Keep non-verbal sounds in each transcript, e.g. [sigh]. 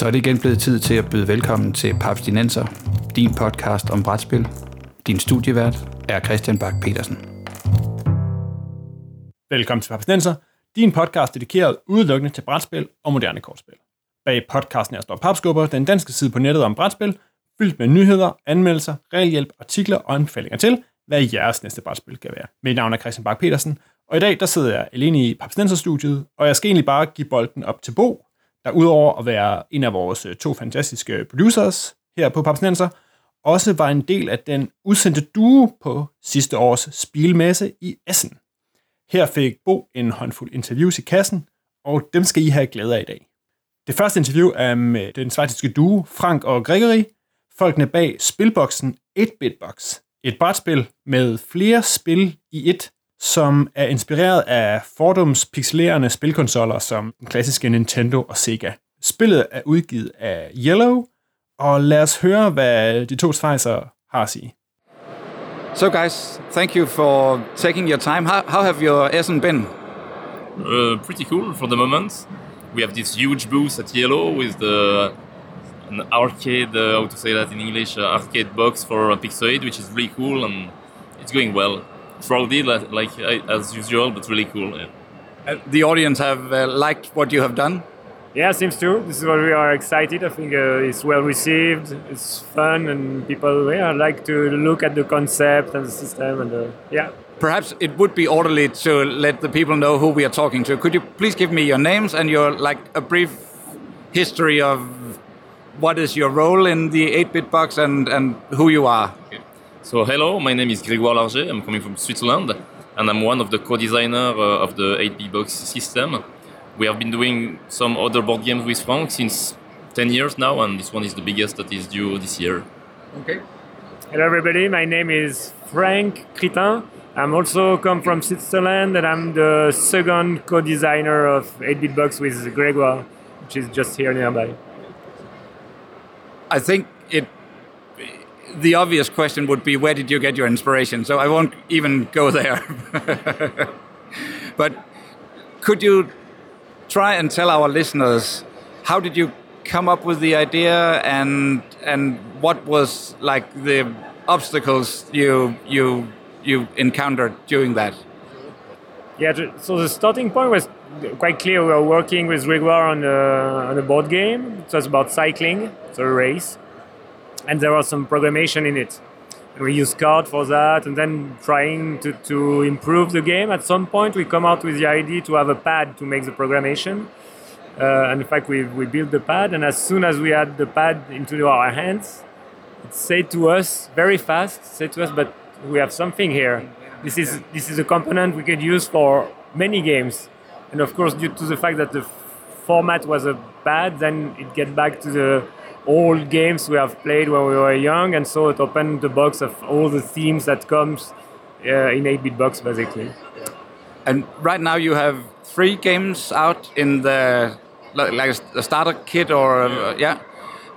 Så er det igen blevet tid til at byde velkommen til Papstinenser, din podcast om brætspil. Din studievært er Christian Bak petersen Velkommen til Papstinenser, din podcast dedikeret udelukkende til brætspil og moderne kortspil. Bag podcasten er står Papskubber, den danske side på nettet om brætspil, fyldt med nyheder, anmeldelser, regelhjælp, artikler og anbefalinger til, hvad jeres næste brætspil kan være. Mit navn er Christian Bak petersen og i dag der sidder jeg alene i Papstinenser-studiet, og jeg skal egentlig bare give bolden op til Bo, der udover at være en af vores øh, to fantastiske producers her på Papsnenser, også var en del af den udsendte duo på sidste års spilmesse i Essen. Her fik Bo en håndfuld interviews i kassen, og dem skal I have glæde af i dag. Det første interview er med den svejtiske duo Frank og Gregory, folkene bag spilboksen 8-Bitbox, Et brætspil med flere spil i et, som er inspireret af fordums pixelerende spilkonsoller som den klassiske Nintendo og Sega. Spillet er udgivet af Yellow, og lad os høre, hvad de to svejser har at sige. So guys, thank you for taking your time. How, how have your Essen been? Uh, pretty cool for the moment. We have this huge booth at Yellow with the an arcade, uh, how to say that in English, uh, arcade box for Pixoid, which is really cool and it's going well. Fraudy like, like as usual, but really cool. Yeah. Uh, the audience have uh, liked what you have done. Yeah, seems to. This is what we are excited. I think uh, it's well received. It's fun, and people yeah like to look at the concept and the system, and uh, yeah. Perhaps it would be orderly to let the people know who we are talking to. Could you please give me your names and your like a brief history of what is your role in the 8-bit box and and who you are? Okay. So hello, my name is Grégoire Largey. I'm coming from Switzerland, and I'm one of the co-designer uh, of the 8B box system. We have been doing some other board games with Frank since 10 years now, and this one is the biggest that is due this year. Okay. Hello everybody, my name is Frank Crittin. I'm also come from Switzerland, and I'm the second co-designer of 8-bit box with Grégoire, which is just here nearby. I think it the obvious question would be where did you get your inspiration? So I won't even go there. [laughs] but could you try and tell our listeners how did you come up with the idea and and what was like the obstacles you you you encountered during that? Yeah, so the starting point was quite clear. We were working with Grégoire on a, on a board game. It was about cycling, so a race and there was some programmation in it. And we use code for that, and then trying to, to improve the game. At some point, we come out with the idea to have a pad to make the programmation. Uh, and in fact, we, we built the pad, and as soon as we had the pad into our hands, it said to us very fast, said to us, but we have something here. This is this is a component we could use for many games. And of course, due to the fact that the format was a pad, then it get back to the old games we have played when we were young, and so it opened the box of all the themes that comes uh, in 8-bit box basically. And right now you have three games out in the like a starter kit or uh, yeah.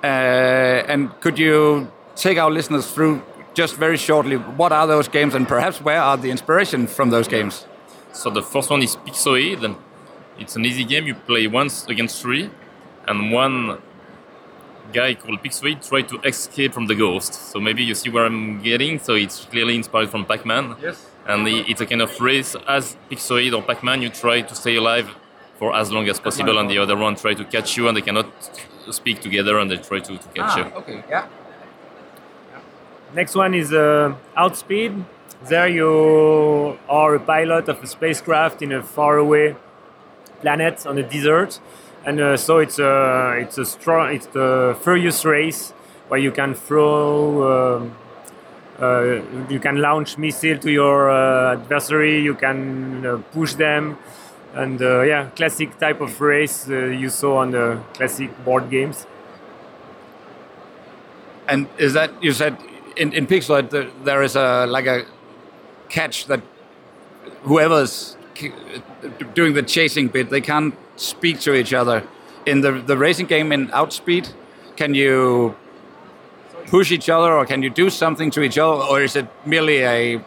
Uh, and could you take our listeners through just very shortly what are those games and perhaps where are the inspiration from those games? So the first one is Pixoid. It's an easy game. You play once against three, and one guy called Pixoid tried to escape from the ghost. So maybe you see where I'm getting. So it's clearly inspired from Pac-Man. Yes. And it's a kind of race as Pixoid or Pac-Man. You try to stay alive for as long as possible, and the other one try to catch you, and they cannot speak together, and they try to, to catch ah, you. Okay. Yeah. Next one is uh, Outspeed. There you are a pilot of a spacecraft in a faraway planet on a desert and uh, so it's a it's a strong it's the furious race where you can throw um, uh, you can launch missile to your uh, adversary you can uh, push them. And uh, yeah classic type of race uh, you saw on the classic board games. And is that you said in in Pixel there is a like a catch that whoever's doing the chasing bit they can't speak to each other. In the, the racing game in Outspeed, can you push each other or can you do something to each other or is it merely a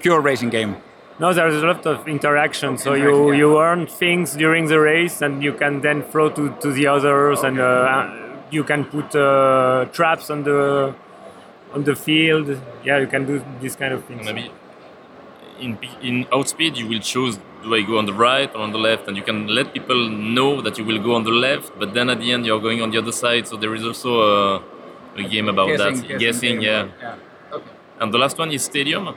pure racing game? No, there's a lot of interaction. So you, you earn things during the race and you can then throw to, to the others okay. and uh, you can put uh, traps on the on the field. Yeah, you can do this kind of things. Maybe in in outspeed you will choose do I go on the right or on the left, and you can let people know that you will go on the left, but then at the end you're going on the other side. So there is also a, a game about Guessing, that. guessing Guessing, yeah. yeah. Okay. And the last one is Stadium.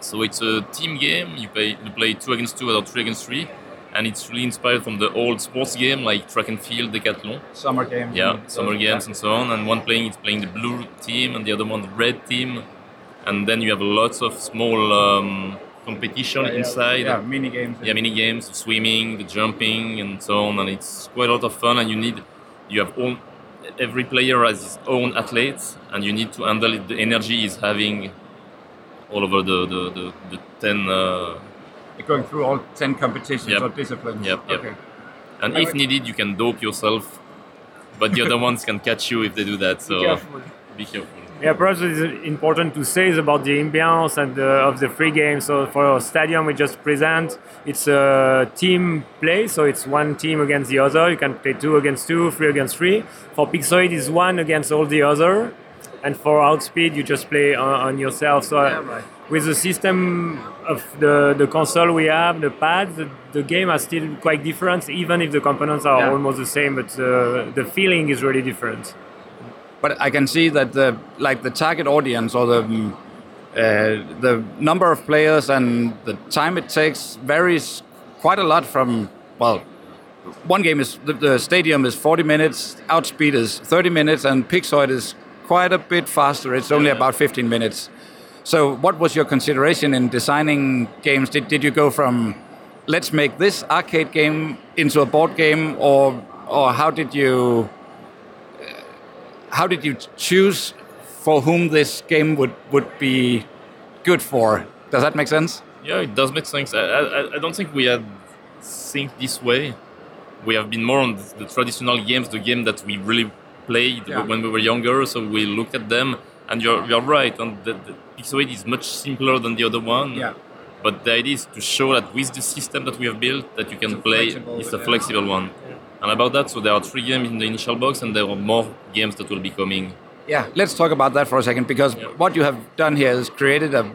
So it's a team game. You play you play two against two or three against three, and it's really inspired from the old sports game like track and field, decathlon. Summer games. Yeah, summer games and so on. And one playing is playing the blue team, and the other one the red team. And then you have lots of small um, competition inside. Yeah, mini games. Yeah, mini games, the swimming, the jumping, and so on. And it's quite a lot of fun. And you need, you have own, every player has his own athletes, and you need to handle it, the energy he's having all over the the, the, the ten. Uh, Going through all 10 competitions Yep. or disciplines. Yep, yep. Okay. and if needed, you can dope yourself, but the other [laughs] ones can catch you if they do that. So be careful. be careful. Yeah, perhaps is important to say is about the ambiance and the, of the free game. So for Stadium, we just present, it's a team play, so it's one team against the other. You can play two against two, three against three. For Pixoid, it's one against all the other. And for Outspeed, you just play on, on yourself. So uh, right. with the system of the, the console we have, the pads, the, the game are still quite different, even if the components are Yeah. almost the same, but uh, the feeling is really different. But I can see that the like the target audience or the mm, uh, the number of players and the time it takes varies quite a lot from well. One game is the, the stadium is 40 minutes, Outspeed is 30 minutes, and Pixoid is quite a bit faster. It's only about 15 minutes. So, what was your consideration in designing games? Did, did you go from let's make this arcade game into a board game, or or how did you how did you choose for whom this game would, would be good for? Does that make sense? Yeah, it does make sense. I, I, I don't think we had think this way. We have been more on the, traditional games, the game that we really played Yeah. when we were younger. So we looked at them, and you're, you're right. And the, the Pixoid is much simpler than the other one. Yeah. But the idea is to show that with the system that we have built, that you can It's play. It's a yeah. flexible one. And about that, so there are three games in the initial box, and there are more games that will be coming. Yeah, let's talk about that for a second because Yeah. what you have done here is created a,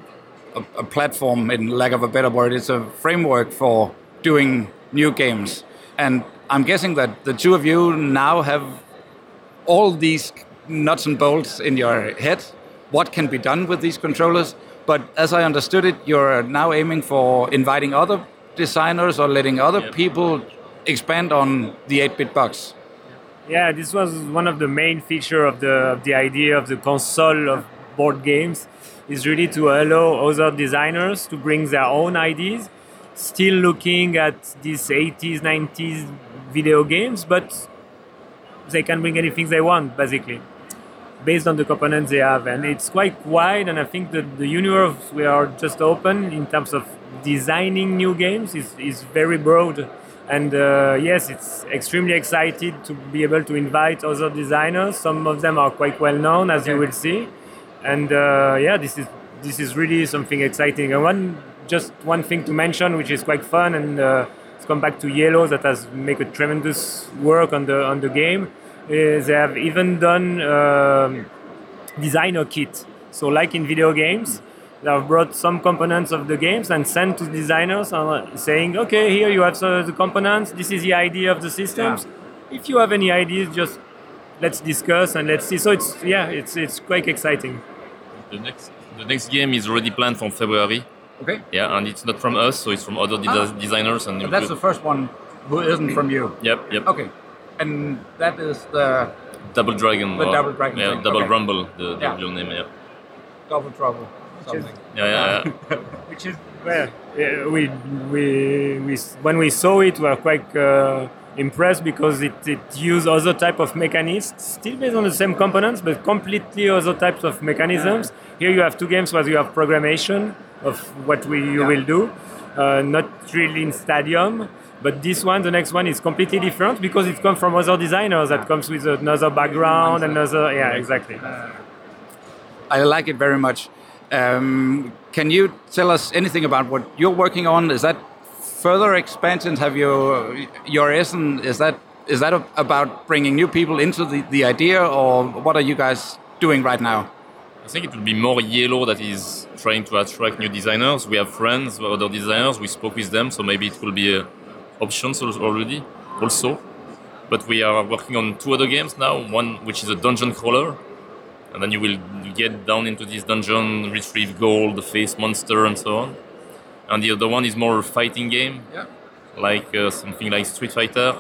a, a platform, in lack of a better word, it's a framework for doing new games. And I'm guessing that the two of you now have all these nuts and bolts in your head. What can be done with these controllers? But as I understood it, you're now aiming for inviting other designers or letting other people expand on the 8-bit box. Yeah, this was one of the main feature of the of the idea of the console of board games is really to allow other designers to bring their own ideas, still looking at these 80s, 90s video games, but they can bring anything they want basically based on the components they have and it's quite wide and i think that the universe we are just open in terms of designing new games is, is very broad and uh, yes it's extremely excited to be able to invite other designers. Some of them are quite well known as you will see. And uh, yeah this is this is really something exciting. And one just one thing to mention which is quite fun and uh, let's come back to Iello that has made a tremendous work on the on the game is they have even done um, designer kit. So like in video games they have brought some components of the games and sent to designers uh, saying okay here you have the components this is the idea of the systems if you have any ideas just let's discuss and let's see so it's yeah it's it's quite exciting The next, the next game is already planned for February. Okay. Yeah, and it's not from us, so it's from other de- Ah. designers. And that's the first one who isn't from you. Yep, yep. Okay. And that is the Double Dragon. The or- Double Dragon Yeah, thing, Double okay. Rumble, the, the Yeah. real name. Yeah, Double Trouble. Something. yeah, yeah. yeah. [laughs] which is well, yeah, we, we we when we saw it, we were quite uh, impressed because it, it used other type of mechanisms, still based on the same components, but completely other types of mechanisms. Here you have two games where you have programmation of what we you Yeah. will do, uh, not really in Stadium. But this one, the next one, is completely different because it comes from other designers that comes with another background, another yeah, exactly. I like it very much. Um, can you tell us anything about what you're working on? Is that further expansions? Have you your Essen? Is that is that about bringing new people into the, the idea, or what are you guys doing right now? I think it will be more Iello that is trying to attract new designers. We have friends, other designers. We spoke with them, so maybe it will be a options already also. But we are working on two other games now. One which is a dungeon crawler, and then you will get down into this dungeon, retrieve gold, face monster, and so on. And the other one is more a fighting game, Yeah. like uh, something like Street Fighter,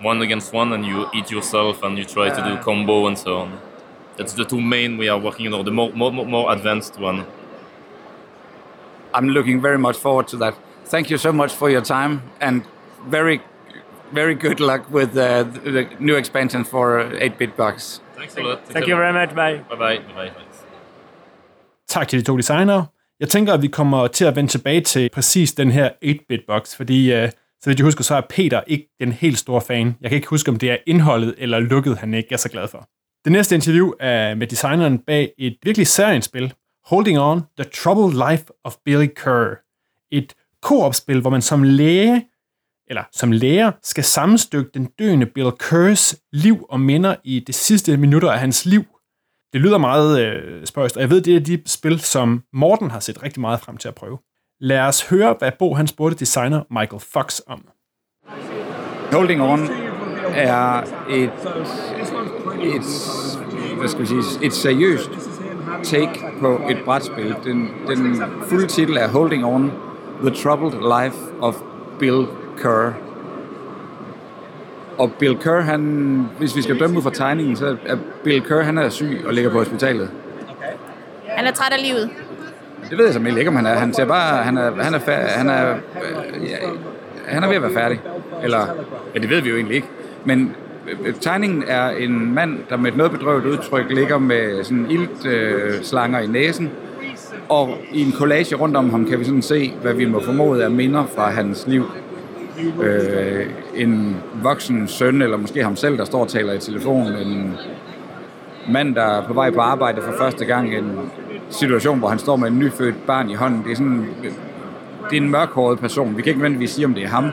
one against one, and you eat yourself and you try to do combo and so on. That's the two main we are working on, the more, more, more advanced one. I'm looking very much forward to that. Thank you so much for your time and very, very good luck with uh, the the new expansion for 8-bit box. Thanks a lot. Thank you very much. Bye. Bye bye. Bye bye. Tak til de to designere. Jeg tænker, at vi kommer til at vende tilbage til præcis den her 8-bit-box, fordi uh, så vidt jeg husker, så er Peter ikke den helt store fan. Jeg kan ikke huske, om det er indholdet eller lukket, han ikke er så glad for. Det næste interview er med designeren bag et virkelig særligt spil, Holding On, The Troubled Life of Billy Kerr. Et koop-spil, hvor man som læge, eller som læger, skal sammenstykke den døende Bill Kerrs liv og minder i de sidste minutter af hans liv. Det lyder meget øh, spøjst, og jeg ved, det er de spil, som Morten har set rigtig meget frem til at prøve. Lad os høre, hvad Bo han spurgte designer Michael Fox om. Holding On er et, et, hvad skal vi sige, et seriøst take på et brætspil. Den, den fulde titel er Holding On, The Troubled Life of Bill Kerr. Og Bill Kerr, han, hvis vi skal dømme ud fra tegningen, så er Bill Kerr, han er syg og ligger på hospitalet. Han er træt af livet. Det ved jeg simpelthen ikke, om han er. Han ser bare, han er, han er, fær- han er, øh, ja, han er ved at være færdig. Eller, ja, det ved vi jo egentlig ikke. Men øh, tegningen er en mand, der med et noget bedrøvet udtryk ligger med sådan iltslanger øh, i næsen. Og i en collage rundt om ham kan vi sådan se, hvad vi må formode er minder fra hans liv. Øh, en voksen søn, eller måske ham selv, der står og taler i telefon. En mand, der er på vej på arbejde for første gang. En situation, hvor han står med en nyfødt barn i hånden. Det er sådan det er en mørkhåret person. Vi kan ikke nødvendigvis sige, om det er ham.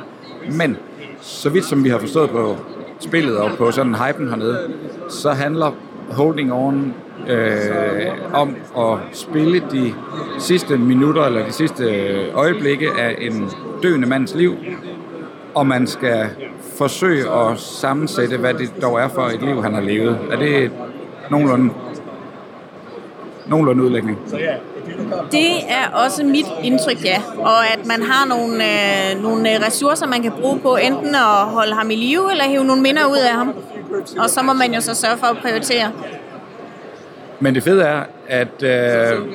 Men så vidt som vi har forstået på spillet og på sådan hypen hernede, så handler Holding On øh, om at spille de sidste minutter eller de sidste øh, øjeblikke af en døende mands liv, og man skal forsøge at sammensætte, hvad det dog er for et liv, han har levet. Er det nogenlunde, nogenlunde udlægning? Det er også mit indtryk, ja. Og at man har nogle, øh, nogle øh, ressourcer, man kan bruge på enten at holde ham i live, eller hive nogle minder ud af ham. Og så må man jo så sørge for at prioritere. Men det fede er, at... Uh,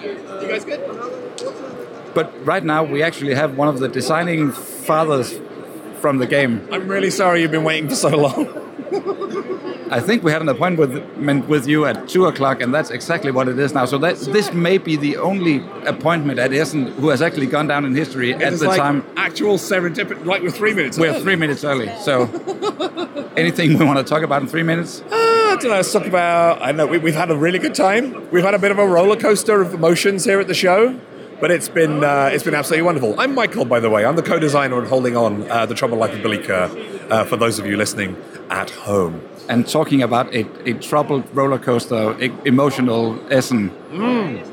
but right now we actually have one of the designing fathers from the game. I'm really sorry you've been waiting for so long. I think we had an appointment with you at two o'clock, and that's exactly what it is now. So that this may be the only appointment at Essen who has actually gone down in history at It's the like time. actual serendipity. Like we're three minutes. We're early. three minutes early. So, [laughs] anything we want to talk about in three minutes? Uh, I don't know. Let's talk about. I know we, we've had a really good time. We've had a bit of a roller coaster of emotions here at the show, but it's been uh, it's been absolutely wonderful. I'm Michael, by the way. I'm the co-designer on Holding On: uh, The Troubled Life of Billy Kerr. Uh, for those of you listening at home. And talking about a, a troubled roller coaster, e- emotional Essen,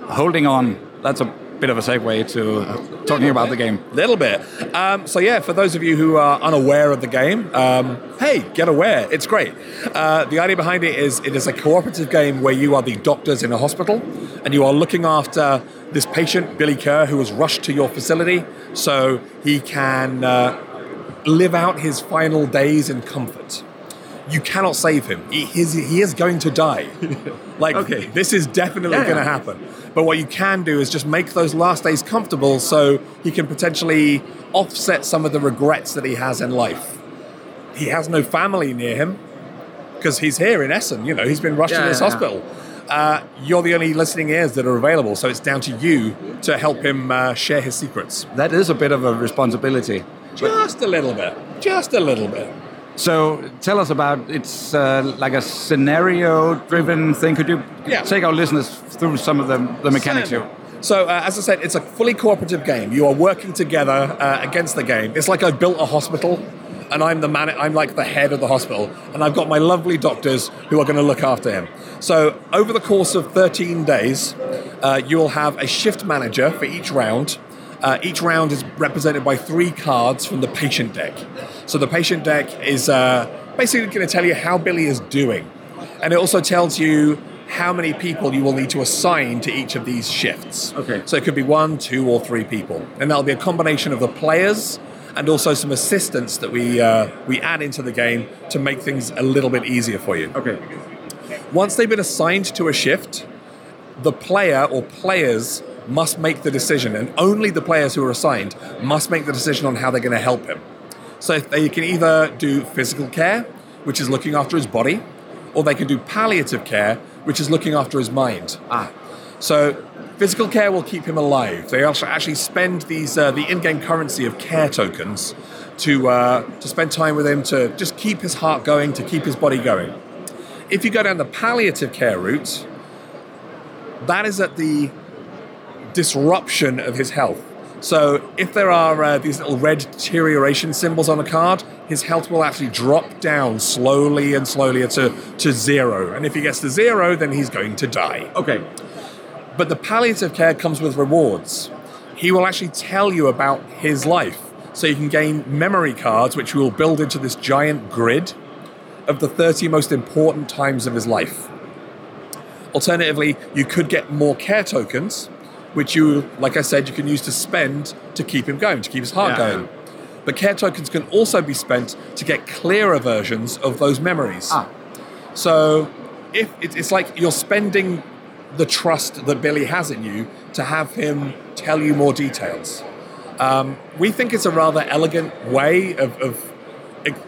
holding on. That's a bit of a segue to talking about the game. A little bit. Um, so yeah, for those of you who are unaware of the game, um, hey, get aware! It's great. Uh, the idea behind it is it is a cooperative game where you are the doctors in a hospital, and you are looking after this patient, Billy Kerr, who was rushed to your facility so he can uh, live out his final days in comfort. You cannot save him. He, he's, he is going to die. [laughs] like, Okay. this is definitely Yeah, going to happen. But what you can do is just make those last days comfortable so he can potentially offset some of the regrets that he has in life. He has no family near him because he's here in Essen. You know, he's been rushed Yeah, to this yeah, yeah. hospital. Uh, you're the only listening ears that are available, so it's down to you to help him uh, share his secrets. That is a bit of a responsibility. Just a little bit. Just a little bit. So tell us about it's uh, like a scenario-driven thing. Could you Yeah. take our listeners through some of the, the mechanics here? So, uh, as I said, it's a fully cooperative game. You are working together uh, against the game. It's like I've built a hospital and I'm the man. I'm like the head of the hospital, and I've got my lovely doctors who are going to look after him. So over the course of 13 days, uh, you will have a shift manager for each round. Uh, each round is represented by three cards from the patient deck. So the patient deck is uh, basically going to tell you how Billy is doing, and it also tells you how many people you will need to assign to each of these shifts. Okay. So it could be one, two, or three people, and that'll be a combination of the players and also some assistants that we uh, we add into the game to make things a little bit easier for you. Okay. Once they've been assigned to a shift, the player or players must make the decision, and only the players who are assigned must make the decision on how they're going to help him. So they can either do physical care, which is looking after his body, or they can do palliative care, which is looking after his mind. Ah. So physical care will keep him alive. They also actually spend these uh, the in-game currency of care tokens to uh, to spend time with him to just keep his heart going, to keep his body going. If you go down the palliative care route, that is at the disruption of his health. So if there are uh, these little red deterioration symbols on the card, his health will actually drop down slowly and slowly to, to zero. And if he gets to zero, then he's going to die. Okay. But the palliative care comes with rewards. He will actually tell you about his life. So you can gain memory cards, which will build into this giant grid of the 30 most important times of his life. Alternatively, you could get more care tokens, which you, like I said, you can use to spend to keep him going, to keep his heart Yeah. going. But care tokens can also be spent to get clearer versions of those memories. Ah. So if it's like you're spending the trust that Billy has in you to have him tell you more details. Um, we think it's a rather elegant way of, of,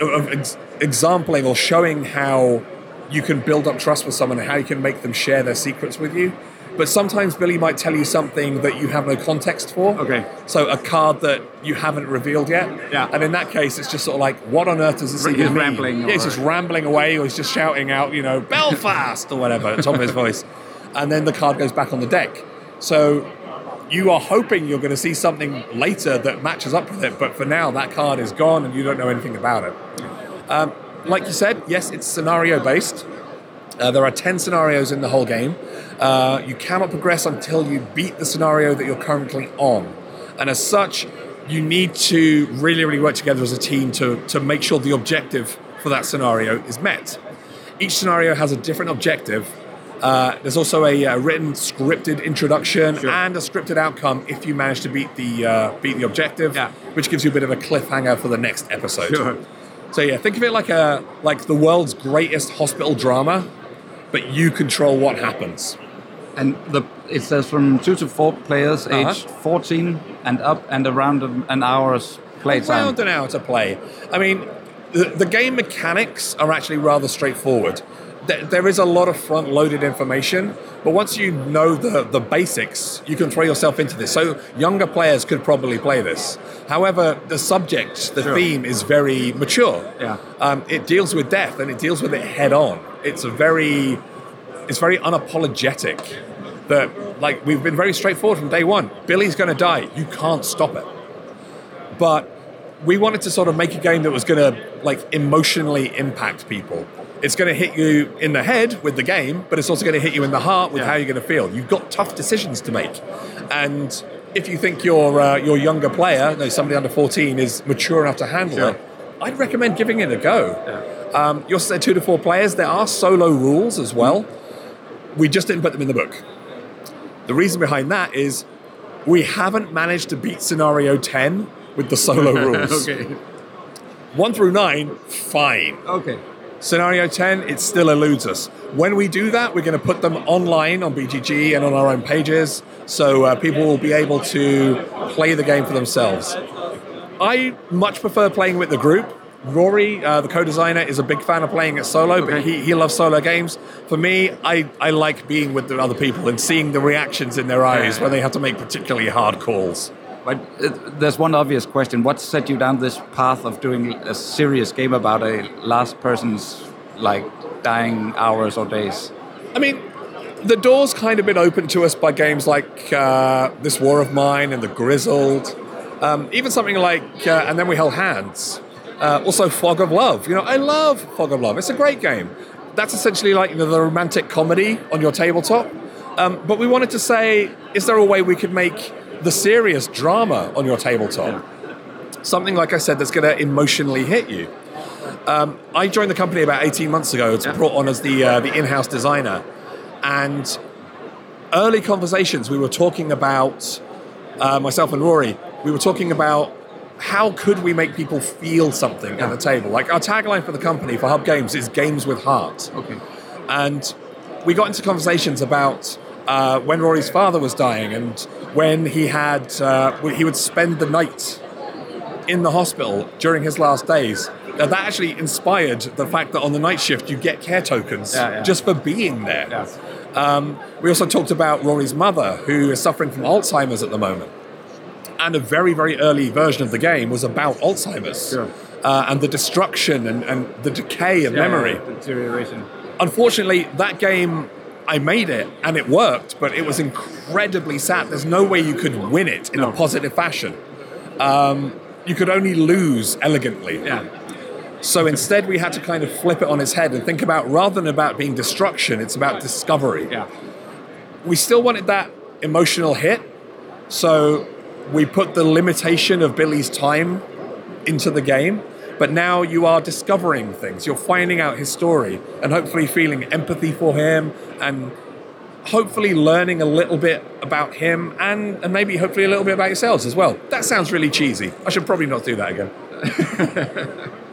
of ex- exampling or showing how you can build up trust with someone and how you can make them share their secrets with you. But sometimes Billy might tell you something that you have no context for. Okay. So a card that you haven't revealed yet. Yeah. And in that case, it's just sort of like, what on earth does this He's even mean? rambling Yeah, he's just rambling away, or he's just shouting out, you know, Belfast or whatever at the top of his [laughs] voice. And then the card goes back on the deck. So you are hoping you're going to see something later that matches up with it, but for now, that card is gone and you don't know anything about it. Um, like you said, yes, it's scenario based. Uh, there are 10 scenarios in the whole game. Uh, you cannot progress until you beat the scenario that you're currently on. And as such, you need to really, really work together as a team to, to make sure the objective for that scenario is met. Each scenario has a different objective. Uh, there's also a uh, written, scripted introduction and a scripted outcome if you manage to beat the uh, beat the objective, Yeah. which gives you a bit of a cliffhanger for the next episode. Sure. So yeah, think of it like a like the world's greatest hospital drama, but you control what happens. And the it says from two to four players, Uh-huh. aged 14 and up, and around an- hour's playtime. Around an hour to play. I mean, the, the game mechanics are actually rather straightforward. There, there is a lot of front-loaded information, but once you know the, the basics, you can throw yourself into this. So younger players could probably play this. However, the subject, the theme, is very mature. Yeah. Um, it deals with death and it deals with it head on. It's a very, it's very unapologetic. That like we've been very straightforward from day one. Billy's going to die. You can't stop it but we wanted to sort of make a game that was going to like emotionally impact people. It's going to hit you in the head with the game, but it's also going to hit you in the heart with Yeah. how you're going to feel. You've got tough decisions to make, and if you think your uh, your younger player, no, somebody under 14, is mature enough to handle Sure. it, I'd recommend giving it a go. Um, you also said two to four players. There are solo rules as well. We just didn't put them in the book. The reason behind that is we haven't managed to beat scenario 10 with the solo [laughs] rules. okay. One through nine, fine. Okay. Scenario 10, it still eludes us. When we do that, we're going to put them online on BGG and on our own pages so uh, people will be able to play the game for themselves. I much prefer playing with the group. Rory, uh, the co-designer, is a big fan of playing it solo, but he, he loves solo games. For me, I, I like being with the other people and seeing the reactions in their eyes when they have to make particularly hard calls. But uh, there's one obvious question: What set you down this path of doing a serious game about a last person's like dying hours or days? I mean, the door's kind of been opened to us by games like uh, This War of Mine and The Grizzled. Um, even something like uh, And Then We Held Hands. Uh, also, Fog of Love. You know, I love Fog of Love. It's a great game. That's essentially like you know, the romantic comedy on your tabletop. Um, but we wanted to say, is there a way we could make the serious drama on your tabletop? Something like I said that's going to emotionally hit you. Um, I joined the company about 18 months ago. It's brought on as the uh, the in-house designer, and early conversations we were talking about uh, myself and Rory. We were talking about how could we make people feel something at the table. Like our tagline for the company for Hub Games is "Games with Heart." Okay. and we got into conversations about uh, when Rory's father was dying and when he had uh, he would spend the night in the hospital during his last days. Now, that actually inspired the fact that on the night shift you get care tokens Yeah, yeah. just for being there. Um, we also talked about Rory's mother, who is suffering from Alzheimer's at the moment. And a very, very early version of the game was about Alzheimer's Sure. uh, and the destruction and, and the decay of memory Deterioration. unfortunately, that game, I made it and it worked, but it was incredibly sad. There's no way you could win it in a positive fashion. Um, you could only lose elegantly. Yeah. So instead, we had to kind of flip it on its head and think about rather than about being destruction, it's about discovery. Yeah. We still wanted that emotional hit, so we put the limitation of Billy's time into the game. But now you are discovering things. You're finding out his story and hopefully feeling empathy for him and hopefully learning a little bit about him and, and maybe hopefully a little bit about yourselves as well. That sounds really cheesy. I should probably not do that again. [laughs]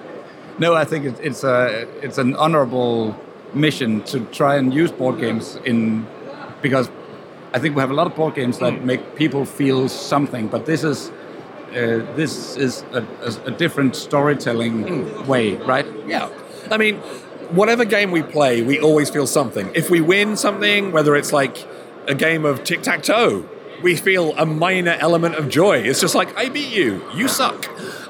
No, I think it's it's a it's an honorable mission to try and use board games in because I think we have a lot of board games that hmm. make people feel something, but this is uh, this is a, a, a different storytelling way, right? Yeah. I mean, whatever game we play, we always feel something. If we win something, whether it's like a game of tic tac toe, we feel a minor element of joy. It's just like, I beat you, you suck.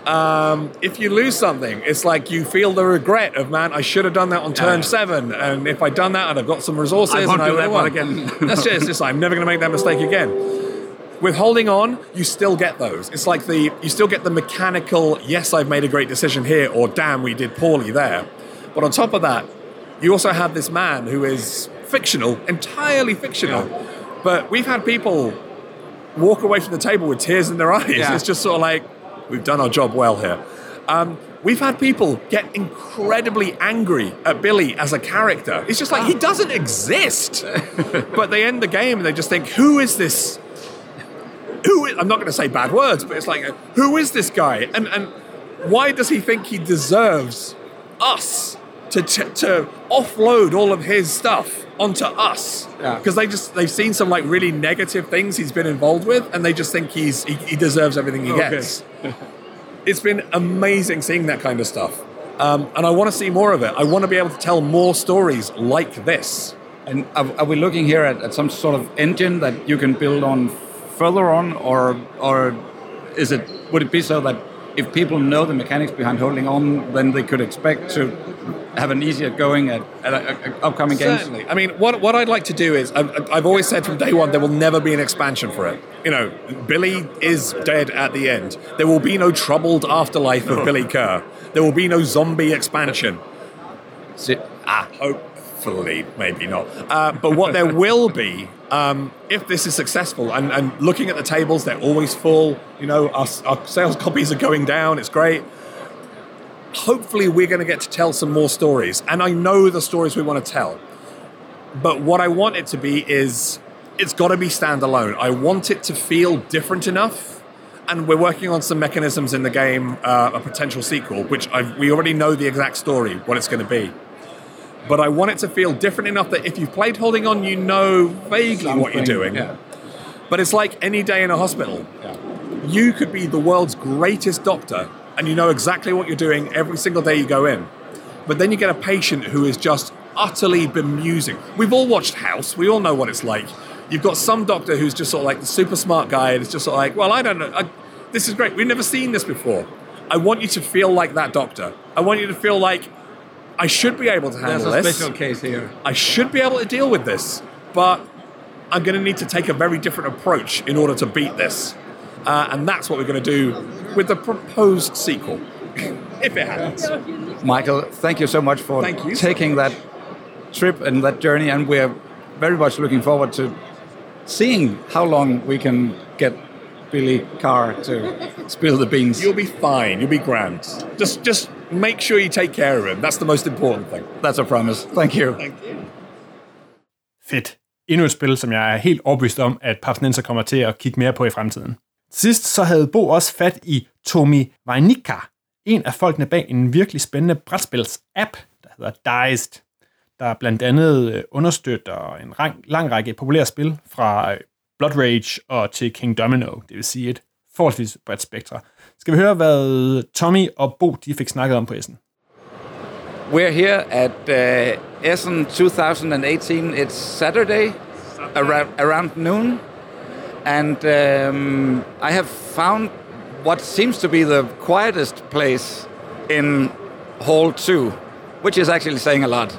Um, if you lose something, it's like you feel the regret of, man, I should have done that on turn yeah. seven. And if I'd done that, and I'd have got some resources. I won't and do I that one again. That's just, it's just, I'm never going to make that mistake again. With holding on, you still get those. It's like the you still get the mechanical, yes, I've made a great decision here, or damn, we did poorly there. But on top of that, you also have this man who is fictional, entirely fictional. But we've had people walk away from the table with tears in their [laughs] eyes. Yeah. It's just sort of like, we've done our job well here. Um, we've had people get incredibly angry at Billy as a character. It's just like, he doesn't exist. but they end the game and they just think, who is this? Who is, I'm not going to say bad words, but it's like, who is this guy? And, and why does he think he deserves us to, to, to offload all of his stuff onto us? Yeah. Because they just they've seen some like really negative things he's been involved with, and they just think he's he, he deserves everything he Okay. gets. it's been amazing seeing that kind of stuff, um, and I want to see more of it. I want to be able to tell more stories like this. And are, are we looking here at, at some sort of engine that you can build on further on, or or is it would it be so that if people know the mechanics behind holding on, then they could expect to have an easier going at, at, at, upcoming games? Certainly. I mean, what, what I'd like to do is, I've, I've always said from day one, there will never be an expansion for it. You know, Billy is dead at the end. There will be no troubled afterlife of [laughs] Billy Kerr. There will be no zombie expansion. Si- Ah, hopefully, maybe not. Uh, but what there will be, um, if this is successful, and, and looking at the tables, they're always full. You know, our, our sales copies are going down. It's great. Hopefully, we're going to get to tell some more stories, and I know the stories we want to tell. But what I want it to be is, it's got to be standalone. I want it to feel different enough and we're working on some mechanisms in the game, uh, a potential sequel, which I've, we already know the exact story, what it's going to be. But I want it to feel different enough that if you've played Holding On, you know vaguely what you're doing. yeah. But it's like any day in a hospital. You could be the world's greatest doctor, and you know exactly what you're doing every single day you go in. But then you get a patient who is just utterly bemusing. We've all watched House. We all know what it's like. You've got some doctor who's just sort of like the super smart guy, and it's just sort of like, well, I don't know. I, this is great. We've never seen this before. I want you to feel like that doctor. I want you to feel like I should be able to handle There's handle a this. special case here. I should be able to deal with this, but I'm going to need to take a very different approach in order to beat this. Uh, and that's what we're going to do with the proposed sequel. [laughs] if it happens. Michael, thank you so much for Thank you. taking that trip and that journey, and we're very much looking forward to seeing how long we can get Billy Kerr to spill the beans. You'll be fine. You'll be grand. Just just make sure you take care of him. That's the most important thing. That's a promise. Thank you. Fedt. Endnu et spil, som jeg er helt overbevist om, at Papsnenser kommer til at kigge mere på i fremtiden. Sidst så havde Bo også fat i Tomi Vajnika, en af folkene bag en virkelig spændende brætspils-app, der hedder Diced, der blandt andet øh, understøtter en lang, lang række populære spil fra øh, Blood Rage og til King Domino, det vil sige et forholdsvis bredt spektra. Skal vi høre, hvad Tommy og Bo de fik snakket om på Essen? We're here at uh, Essen 2018. It's Saturday, around, around noon, and um, I have found what seems to be the quietest place in Hall 2, which is actually saying a lot.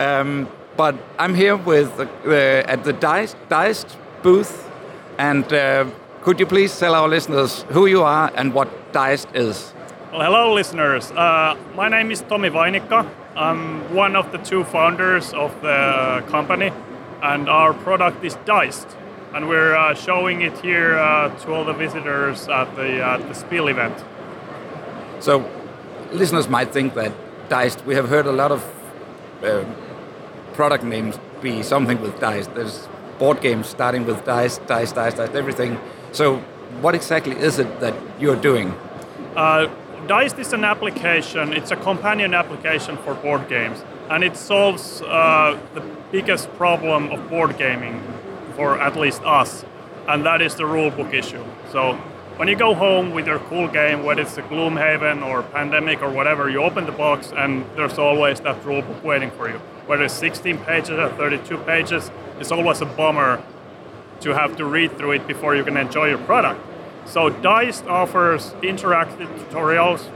Um, but I'm here with the, uh, at the Deist, Deist booth, and uh, could you please tell our listeners who you are and what Dized is? Well, hello, listeners. Uh, my name is Tommi Vainikka. I'm one of the two founders of the company, and our product is Dized. And we're uh, showing it here uh, to all the visitors at the, at the Spiel event. So, listeners might think that Dized, we have heard a lot of uh, product names be something with Diced. There's board games starting with Diced, Diced, Diced, Diced, everything. So, what exactly is it that you're doing? Uh, Dized is an application, it's a companion application for board games, and it solves uh, the biggest problem of board gaming for at least us, and that is the rulebook issue. So when you go home with your cool game, whether it's a Gloomhaven or Pandemic or whatever, you open the box and there's always that rulebook waiting for you. Whether it's 16 pages or 32 pages, it's always a bummer to have to read through it before you can enjoy your product. So Dized offers interactive tutorials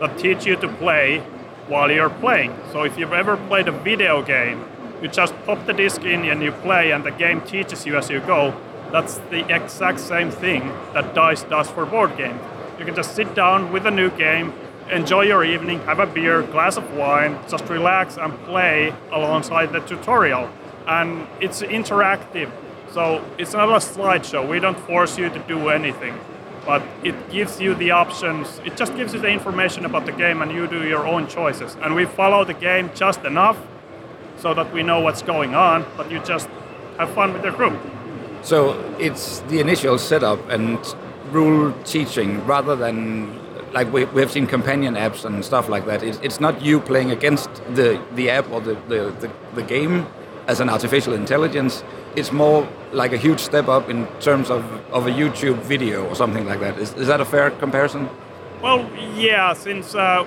that teach you to play while you're playing. So if you've ever played a video game, you just pop the disc in and you play and the game teaches you as you go. That's the exact same thing that Dized does for board games. You can just sit down with a new game, enjoy your evening, have a beer, glass of wine, just relax and play alongside the tutorial. And it's interactive, so it's not a slideshow. We don't force you to do anything, but it gives you the options. It just gives you the information about the game, and you do your own choices. And we follow the game just enough so that we know what's going on, but you just have fun with your group. So it's the initial setup and rule teaching rather than like we, we have seen companion apps and stuff like that. It's, it's not you playing against the, the app or the, the, the, the game as an artificial intelligence. It's more like a huge step up in terms of, of a YouTube video or something like that. Is, is that a fair comparison? Well, yeah, since uh,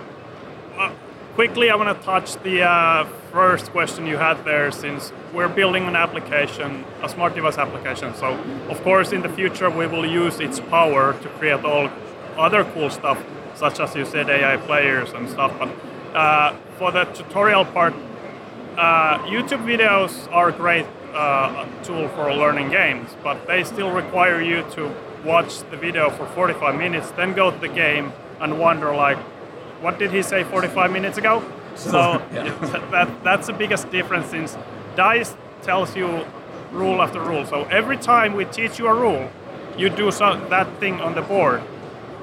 uh, quickly I want to touch the uh, first question you had there, since we're building an application, a smart device application. So, of course, in the future, we will use its power to create all other cool stuff, such as you said, AI players and stuff. But uh, for the tutorial part, uh, YouTube videos are great uh, tool for learning games, but they still require you to watch the video for 45 minutes, then go to the game and wonder like, what did he say 45 minutes ago? So [laughs] [laughs] that that's the biggest difference since Dized tells you rule after rule. So every time we teach you a rule, you do so, that thing on the board.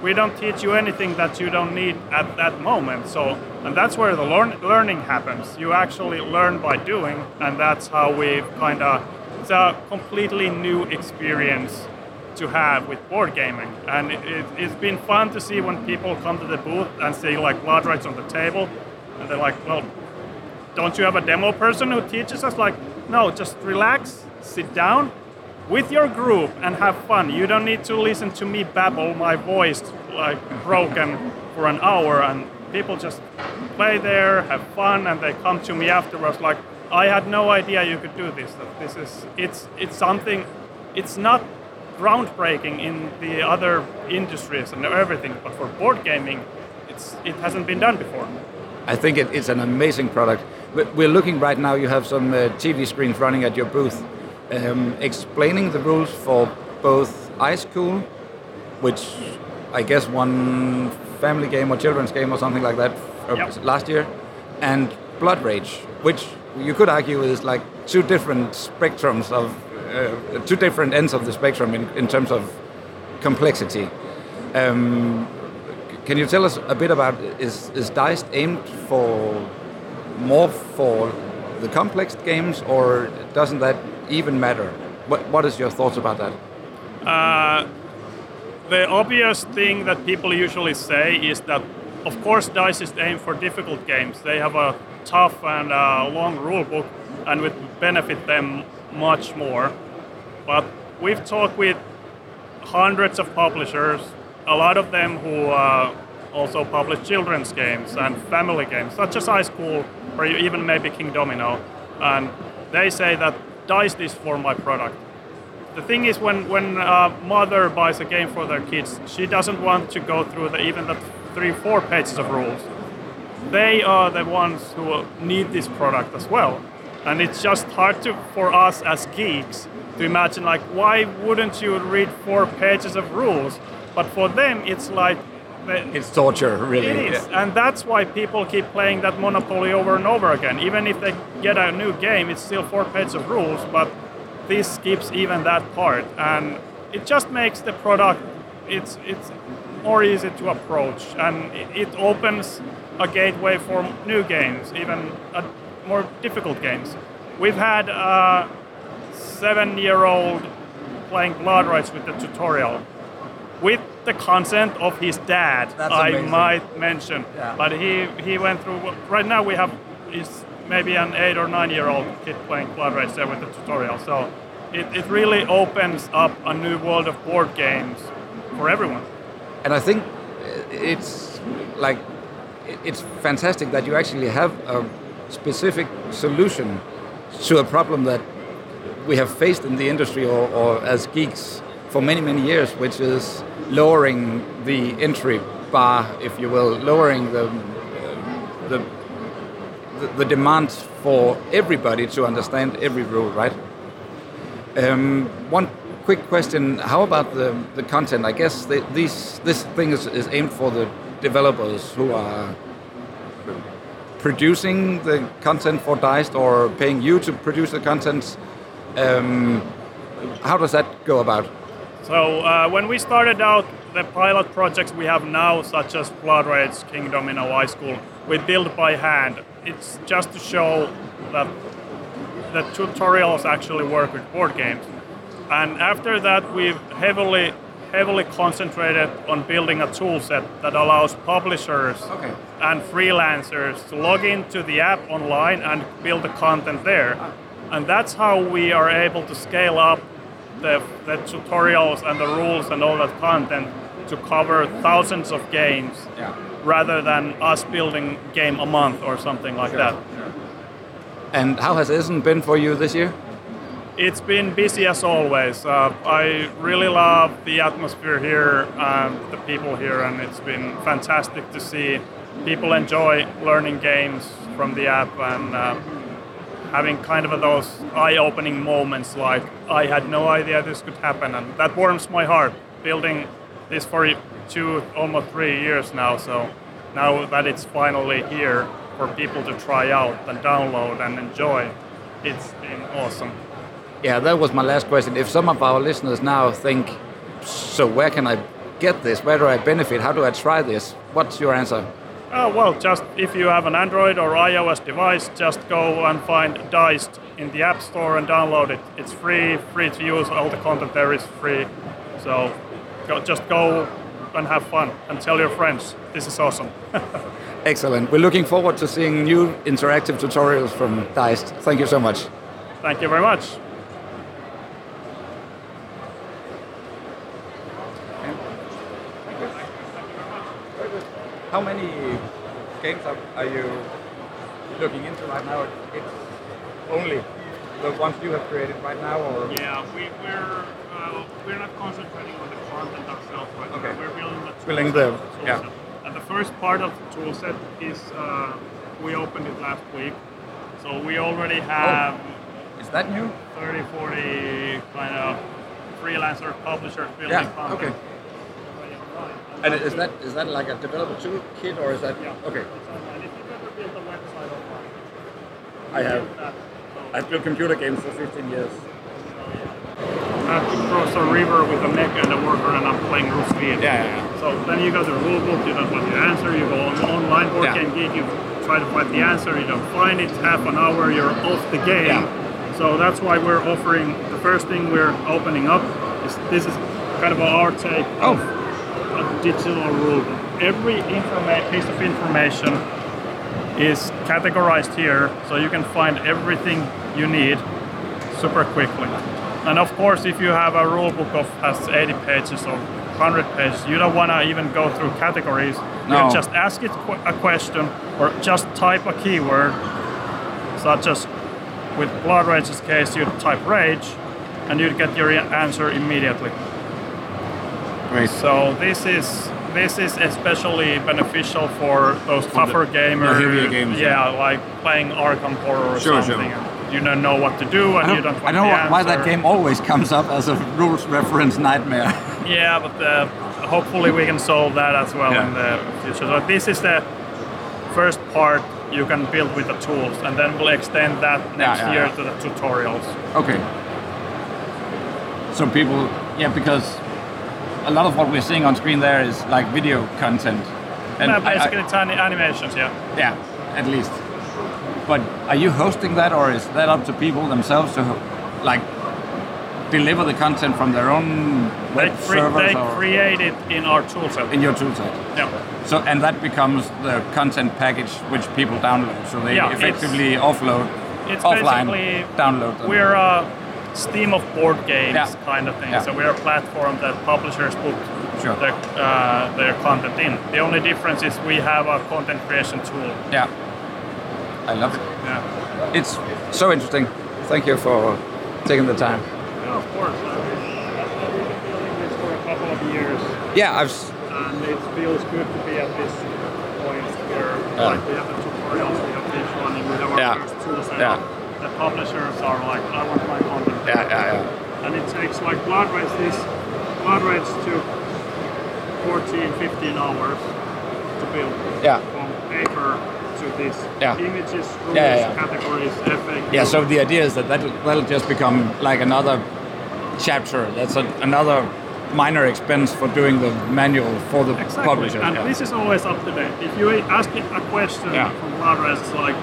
We don't teach you anything that you don't need at that moment. So and that's where the learn, learning happens. You actually learn by doing, and that's how we've kind of it's a completely new experience to have with board gaming. And it, it's been fun to see when people come to the booth and see like Blood Rage on the table, and they're like, well, don't you have a demo person who teaches us? Like, no, just relax, sit down with your group and have fun. You don't need to listen to me babble my voice like broken for an hour and people just play there, have fun and they come to me afterwards like I had no idea you could do this. That this is it's it's something it's not groundbreaking in the other industries and everything, but for board gaming it's it hasn't been done before. I think it, it's an amazing product. We- We're looking right now, you have some uh, TV screens running at your booth um, explaining the rules for both Ice Cool, which I guess, one family game or children's game or something like that uh, Yep. last year, and Blood Rage, which you could argue is like two different spectrums of uh, two different ends of the spectrum in, in terms of complexity. Um, can you tell us a bit about is is Dized aimed for more for the complex games, or doesn't that even matter? What What is your thoughts about that? Uh, the obvious thing that people usually say is that, of course, Dized is aimed for difficult games. They have a tough and uh, long rule book, and would benefit them much more. But we've talked with hundreds of publishers, a lot of them who uh, also publish children's games and family games, such as Ice Cool or even maybe Kingdomino, and they say that Dized this for my product. The thing is when when a mother buys a game for their kids she doesn't want to go through the, even the three four pages of rules. They are the ones who need this product as well. And it's just hard to for us as geeks to imagine like why wouldn't you read four pages of rules? But for them it's like It's torture, really. it is, and that's why people keep playing that Monopoly over and over again. Even if they get a new game, it's still four pages of rules, but this skips even that part, and it just makes the product it's it's more easy to approach, and it, it opens a gateway for new games, even uh, more difficult games. We've had a seven-year-old playing Blood Rage with the tutorial with the consent of his dad, That's I amazing. might mention. Yeah. But he, he went through, right now we have is maybe an eight or nine year old kid playing Blood Rage there with the tutorial. So it, it really opens up a new world of board games for everyone. And I think it's like it's fantastic that you actually have a specific solution to a problem that we have faced in the industry or, or as geeks for many many years, which is lowering the entry bar, if you will, lowering the the the, demand for everybody to understand every rule, right? Um, one quick question: How about the, the content? I guess the, these this thing is, is aimed for the developers who are producing the content for Dized or paying you to produce the content. Um, how does that go about? So uh, when we started out the pilot projects we have now, such as Blood Rage, Kingdomino our Ice Cool, we build by hand. It's just to show that the tutorials actually work with board games. And after that, we've heavily, heavily concentrated on building a tool set that allows publishers Okay. and freelancers to log into the app online and build the content there. And that's how we are able to scale up the, the tutorials and the rules and all that content to cover thousands of games Yeah. Rather than us building game a month or something like that. And how has Essen been for you this year? It's been busy as always. Uh, I really love the atmosphere here and the people here, and it's been fantastic to see people enjoy learning games from the app and uh, having kind of those eye-opening moments like I had no idea this could happen, and that warms my heart. Building this for two, almost three years now, so now that it's finally here for people to try out and download and enjoy, it's been awesome. Yeah, that was my last question. If some of our listeners now think, so where can I get this? Where do I benefit? How do I try this? What's your answer? Oh, well, just if you have an Android or iOS device, just go and find Dized in the App Store and download it. It's free, free to use. All the content there is free. So go, just go and have fun and tell your friends. This is awesome. [laughs] Excellent. We're looking forward to seeing new interactive tutorials from Dized. Thank you so much. Thank you very much. How many games are, are you looking into right now? It's only the ones you have created right now, or Yeah, we, we're uh, we're not concentrating on the content ourselves right Okay. now. We're building the tool Building set, the- tool yeah. set. And the first part of the tool set is uh, we opened it last week, so we already have is that new? 30, 40 kind of freelancer publisher, building Yeah. content. Okay. And is that is that like a developer toolkit or is that yeah. okay? And if you've ever built a website online, I have that, I've built computer games for 15 years. I have to cross a river with a mech and a worker and I'm playing Rus Yeah, yeah, yeah. So then you got the rule book, you don't want the answer, you go on online board Yeah. game geek, you try to find the answer, you don't find it, half an hour you're off the game. Yeah. So that's why we're offering the first thing we're opening up is this is kind of our take Oh. of a digital rule book. Every piece of information is categorized here so you can find everything you need super quickly. And of course, if you have a rule book of has 80 pages or 100 pages, you don't want to even go through categories. You can just ask it a question or just type a keyword, such as with Blood Rage's case, you'd type rage and you'd get your answer immediately. Great. So this is this is especially beneficial for those tougher gamers. heavier games, Yeah, like playing Arkham Horror or Sure, sure. You don't know what to do and I you don't, I don't I know why that game always comes up as a rules reference nightmare. [laughs] Yeah, but uh, hopefully we can solve that as well Yeah. in the future. So this is the first part you can build with the tools, and then we'll extend that next yeah, year yeah. to the tutorials. Okay. So people, yeah, because a lot of what we're seeing on screen there is like video content. And yeah, I- I- basically, it's ani- animations. Yeah. yeah, at least. But are you hosting that, or is that up to people themselves to like deliver the content from their own They, web cre- servers they or create it in our toolset. in your toolset? yeah. So and that becomes the content package which people download. So they Yeah, it's- effectively offload, It's offline, basically download them. we're a Steam of board games Yeah. kind of thing. Yeah. So we're a platform that publishers put Sure. their, uh, their content in. The only difference is we have a content creation tool. yeah, I love it. Yeah. It's so interesting. Thank you for taking the time. Yeah, of course. I mean, I've been building this for a couple of years, Yeah, I've and it feels good to be at this point where, Yeah. like, we have the tutorials, we have this running, we have our Yeah. first tool set Yeah. The publishers are like, I want my content. yeah, yeah, yeah. And it takes like Blood Rage. this Blood Rage took 14, 15 hours to build. Yeah. From paper to this. Yeah. Images, rules, Yeah, yeah, yeah. categories, FAQ. Yeah, so the idea is that that will just become like another chapter. That's a, another minor expense for doing the manual for the Exactly. publisher. And yeah. this is always up to date. If you ask a question Yeah. from it's like,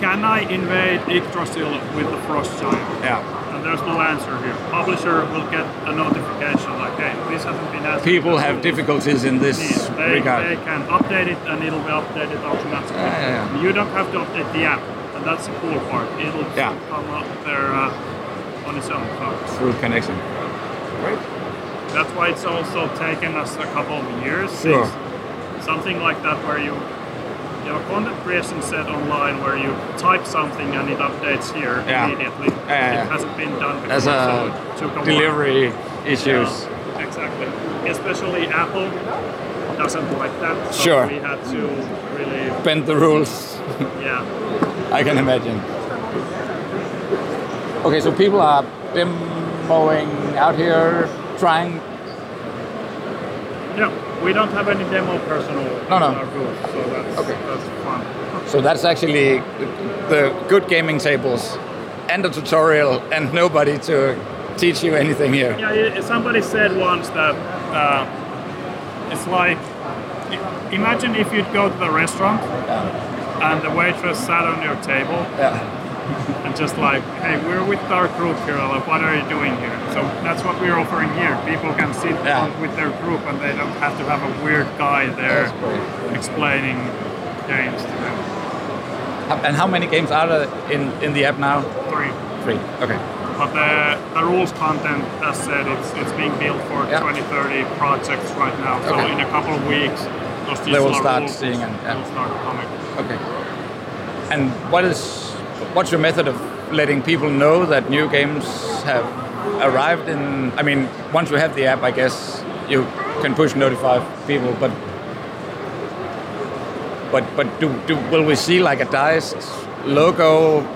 can I invade Yggdrasil with the Frost Giant? yeah. There's no answer here. Publisher will get a notification like, hey, this hasn't been answered. People have difficulties in this they, regard. they can update it and it'll be updated automatically. Yeah, yeah, yeah. You don't have to update the app, and that's the cool part. It'll come up there uh, on its own. So Through connection. that's why it's also taken us a couple of years. Sure. Something like that where you you have a content creation set online where you type something and it updates here Yeah. immediately. Yeah, It hasn't been done before, As so a it took a while. delivery issues. Yeah, exactly. Especially Apple doesn't like that. So Sure. we had to really, Bend the rules. yeah. [laughs] I can imagine. Okay, so people are demoing out here, trying. Yeah, we don't have any demo personnel No, no. in our booth, so that's, Okay. that's fun. [laughs] So that's actually the good gaming tables and a tutorial and nobody to teach you anything here. Yeah, somebody said once that uh, it's like imagine if you'd go to the restaurant and the waitress sat on your table Yeah. And just like, hey, we're with our group here. Like, what are you doing here? So that's what we're offering here. People can sit Yeah. with their group and they don't have to have a weird guy there explaining games to them. And how many games are there in, in the app now? Three. Three. Okay. But the, the rules content, as said, it's it's being built for Yeah. 20, 30 projects right now. So Okay. in a couple of weeks, those They will start rules seeing and- yeah. will start coming. Okay. And what is what's your method of letting people know that new games have arrived in I mean, once you have the app I guess you can push notify people, but but but do, do will we see like a Dized logo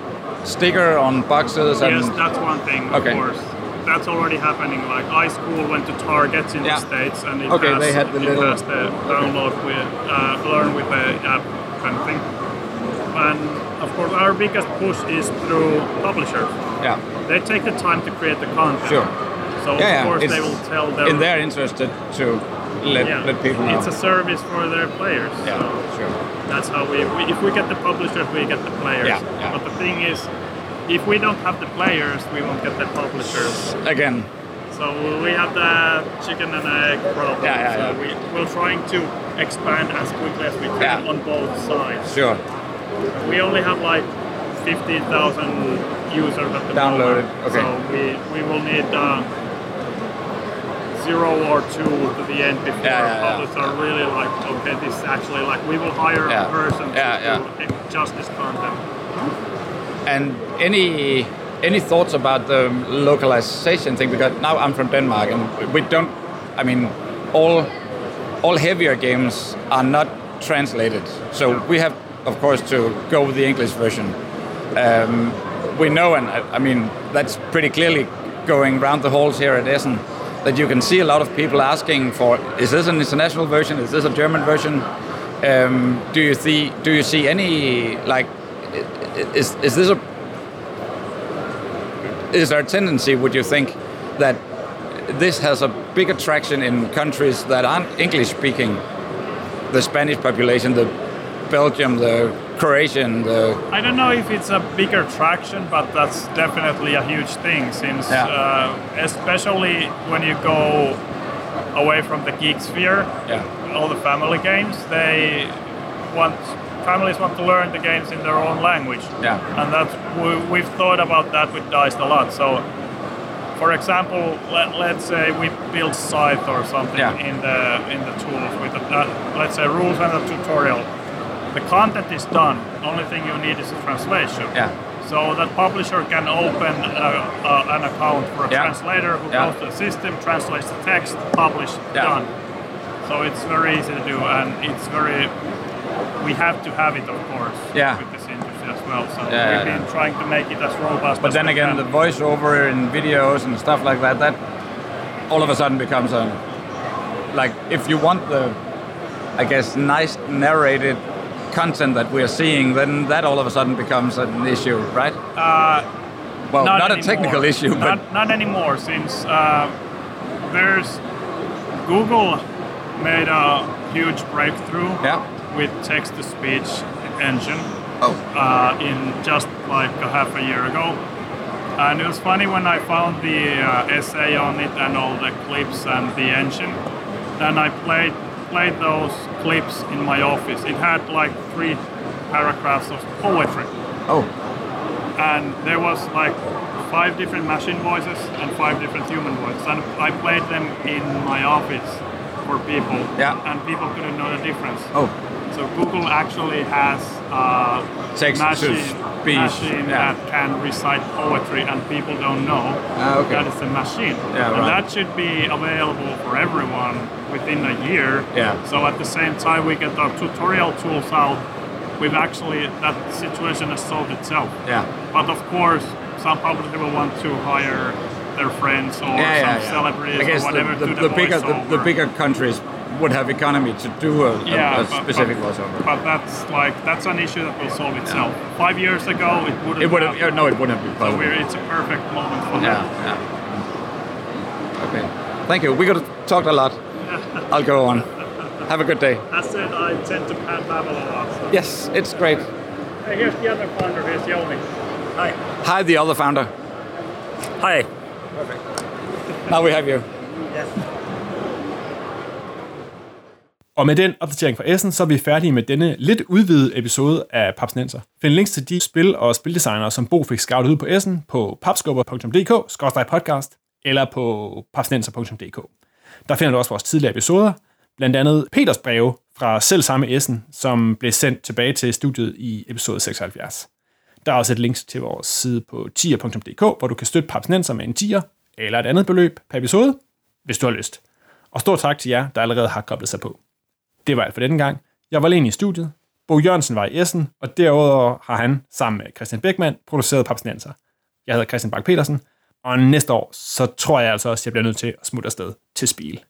sticker on boxes and Yes, that's one thing, Okay. of course. that's already happening. Like Ice Cool went to Target in Yeah. the states, and it Okay, has, they had the it little- has the download with uh, learn with the app kind of thing. And of course, our biggest push is through publishers. Yeah. They take the time to create the content. Sure. So Yeah, yeah, of course it's they will tell their In their interest to, let, yeah, let people know. It's a service for their players. yeah, So sure. that's how we, we. If we get the publishers, we get the players. Yeah, yeah. But the thing is, if we don't have the players, we won't get the publishers. Again, So we have the chicken and egg problem. Yeah, yeah, so yeah. We, we're trying to expand as quickly as we can Yeah. on both sides. sure. We only have like 15,000 users at the Downloaded, moment. okay. So we, we will need uh, zero or two to the end before Yeah, yeah, yeah. publishers are really like, okay, this is actually like, we will hire a person to do just this content. And any any thoughts about the localization thing? Because now I'm from Denmark, and we don't. I mean, all all heavier games are not translated, so we have, of course, to go with the English version. Um, we know, and I, I mean, that's pretty clearly going round the halls here at Essen. That you can see a lot of people asking for: Is this an international version? Is this a German version? Um, do you see? Do you see any like? Is is this a is there a tendency, would you think, that this has a big attraction in countries that aren't English speaking? The Spanish population, the Belgium, the Croatian, the I don't know if it's a bigger traction, but that's definitely a huge thing since, Yeah. uh, especially when you go away from the geek sphere, yeah, all the family games, they want families want to learn the games in their own language. Yeah. And that's we, we've thought about that with Dized a lot. So, for example, let, let's say we build Scythe or something Yeah. in the in the tools with the, uh, let's say rules and a tutorial. The content is done. Only thing you need is a translation. Yeah. So that publisher can open uh, uh, an account for a Yeah. translator who Yeah. goes to the system, translates the text, publish, Yeah. done. So it's very easy to do, and it's very. We have to have it, of course, Yeah. with this industry as well. So Yeah, we've been trying to make it as robust. But as then again, can. the voiceover in videos and stuff like that, that all of a sudden becomes a like if you want the, I guess, nice narrated content that we're seeing, then that all of a sudden becomes an issue, right? Uh, well, not, a technical issue, but not, not anymore since uh, there's Google made a huge breakthrough yeah. with text-to-speech engine Oh, uh, in just like a half a year ago. And it was funny when I found the uh, essay on it and all the clips and the engine. Then I played played those clips in my office. It had like three paragraphs of poetry oh, and there was like five different machine voices and five different human voices and i played them in my office for people Yeah. and people couldn't know the difference oh, so google actually has a Text machine, machine yeah. that can recite poetry and people don't know Ah, okay. that is a machine Yeah, and right. that should be available for everyone within a year Yeah. so at the same time we get our tutorial tools out we've actually that situation has solved itself yeah, but of course, some publishers will want to hire their friends or yeah, yeah, some yeah. celebrities I guess or whatever the, the, to the the, bigger the, the bigger countries would have economy to do a, a- yeah, a, but- specific but, voiceover. But that's like that's an issue that will solve itself. Five years ago, it wouldn't. It would have have. no, it wouldn't have So we're, it's a perfect moment for Yeah, that. yeah. Okay. Thank you. We got to talk a lot. I'll go on. Have a good day. As said, I tend to pat babble a lot. So. Yes, it's great. Hey, here's the other founder. Here's Joni. Hi. Hi, the other founder. Hi. Now we have you. Og med den opdatering fra Essen, så er vi færdige med denne lidt udvidede episode af Papsnenser. Find links til de spil og spildesignere, som Bo fik scoutet ud på Essen på papskubber.dk-podcast eller på papsnenser.dk. Der finder du også vores tidligere episoder, blandt andet Peters breve fra selv samme Essen, som blev sendt tilbage til studiet i episode 76. Der er også et link til vores side på tier.dk, hvor du kan støtte Papsnenser med en tier eller et andet beløb per episode, hvis du har lyst. Og stor tak til jer, der allerede har koblet sig på. Det var alt for denne gang. Jeg var alene i studiet. Bo Jørgensen var i Essen, og derudover har han, sammen med Christian Beckmann, produceret Papsnenser. Jeg hedder Christian Bak petersen og næste år, så tror jeg altså også, at jeg bliver nødt til at smutte afsted til spil.